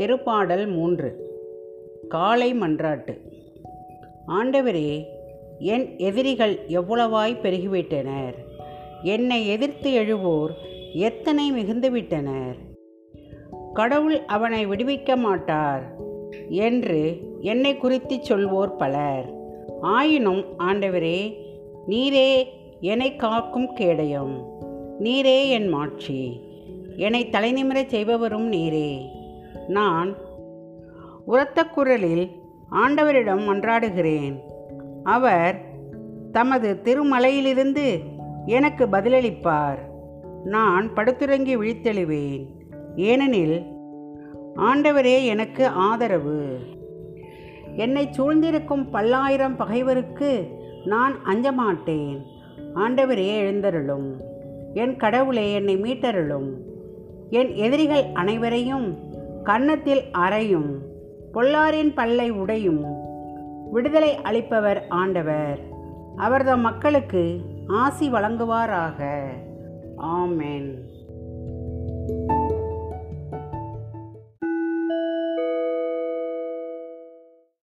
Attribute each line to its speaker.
Speaker 1: திருப்பாடல் மூன்று. காலை மன்றாட்டு. ஆண்டவரே என் எதிரிகள் எவ்வளவாய் பெருகிவிட்டனர்? என்னை எதிர்த்து எழுவோர் எத்தனை மிகுந்துவிட்டனர்? கடவுள் அவனை விடுவிக்க மாட்டார் என்று என்னை குறித்து சொல்வோர் பலர். ஆயினும் ஆண்டவரே நீரே என்னை காக்கும் கேடயம். நீரே என் மாட்சி. என்னை தலைநிமிரச் செய்பவரும் நீரே. நான் உரத்த குரலில் ஆண்டவரிடம் மன்றாடுகிறேன். அவர் தமது திருமலையிலிருந்து எனக்கு பதிலளிப்பார். நான் படுத்துறங்கி விழித்தெழுவேன். ஏனெனில் ஆண்டவரே எனக்கு ஆதரவு. என்னை சூழ்ந்திருக்கும் பல்லாயிரம் பகைவருக்கு நான் அஞ்சமாட்டேன். ஆண்டவரே எழுந்தருளும். என் கடவுளே என்னை மீட்டருளும். என் எதிரிகள் அனைவரையும் கன்னத்தில் அறையும் பொல்லாரின் பல்லை உடையும் விடுதலை அளிப்பவர் ஆண்டவர். அவர்தம் மக்களுக்கு ஆசி வழங்குவாராக. ஆமென்.